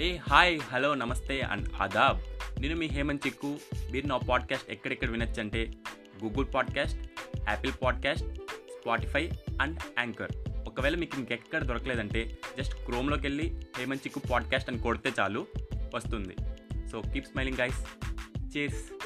Hey hi hello namaste and adaab. నేను మీ హేమంత్ చిక్కు. మీరు నా పాడ్కాస్ట్ ఎక్కడెక్కడ వినొచ్చు అంటే Google podcast Apple podcast Spotify and anchor. ఒకవేళ మీకు ఇంకెక్కడ దొరకలేదంటే జస్ట్ క్రోమ్లోకి వెళ్ళి హేమంత్ చిక్కు పాడ్కాస్ట్ అని కొడితే చాలు వస్తుంది. సో కీప్ స్మైలింగ్ గైస్ చేస్